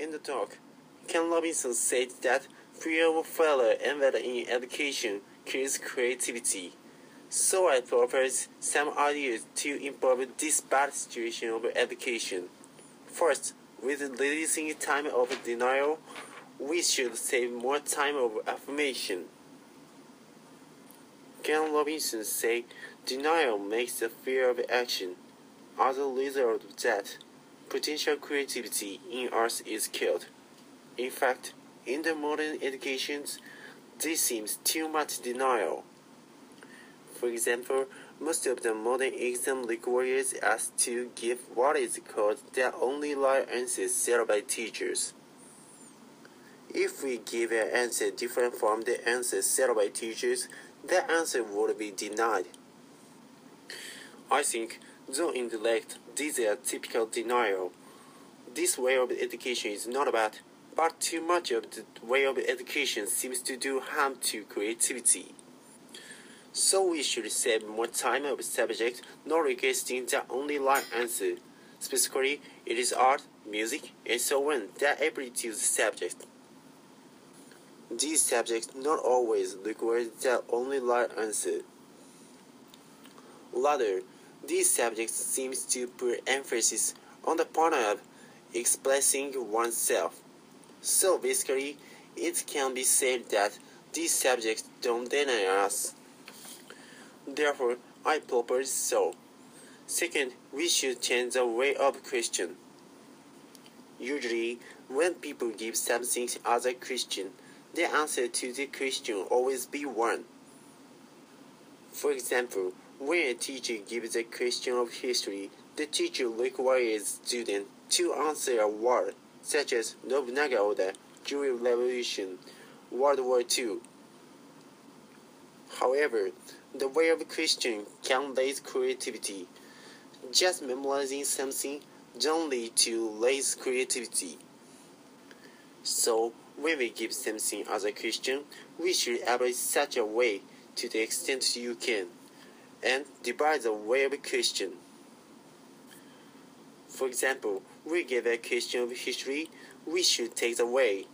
In the talk, Ken Robinson said that fear of failure embedded in education kills creativity. So I propose some ideas to improve this bad situation of education. First, with reducing time of denial, we should save more time of affirmation. Ken Robinson said denial makes the fear of action. As a result of that, potential creativity in us is killed. In fact, in the modern educations, this seems too much denial. For example, most of the modern exam requires us to give what is called the only right answer set by teachers. If we give an answer different from the answer set by teachers, the answer would be denied. I think, though this is a typical denial. This way of education is not bad, but too much of the way of education seems to do harm to creativity. So we should save more time of subject, not requesting the only right answer. Specifically, it is art, music, and so on that ability to the subject. These subjects not always require the only right answer. Rather, these subjects seem to put emphasis on the point of expressing oneself. So basically, it can be said that these subjects don't deny us. Therefore, I propose so. Second, we should change the way of question. Usually, when people give something as a question, the answer to the question always be one. For example, when a teacher gives a question of history, the teacher requires students to answer a word, such as Nobunaga Oda, Jury Revolution, World War II. However, the way of question can raise creativity. Just memorizing something don't lead to raise creativity. So, when we give something as a question, we should elaborate such a way to the extent you can, and divide the way of question. For example, we give a question of history, we should take the way.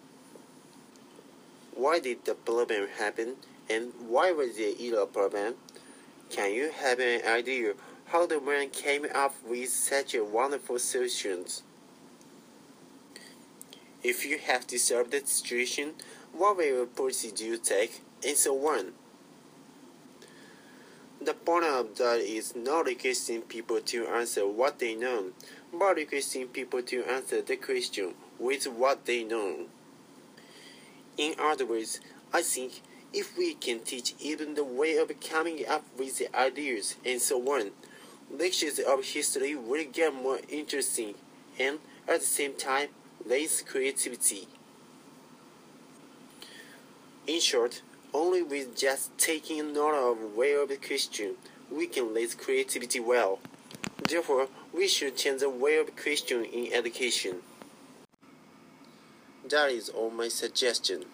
Why did the problem happen, and why was there a problem? Can you have an idea how the man came up with such a wonderful solutions? If you have solve that situation, what will do you take, and so on. The point of that is not requesting people to answer what they know, but requesting people to answer the question with what they know. In other words, I think if we can teach even the way of coming up with the ideas and so on, lectures of history will get more interesting and at the same time raise creativity. In short, only with just taking note of way of the question, we can raise creativity well. Therefore, we should change the way of question in education. That is all my suggestion.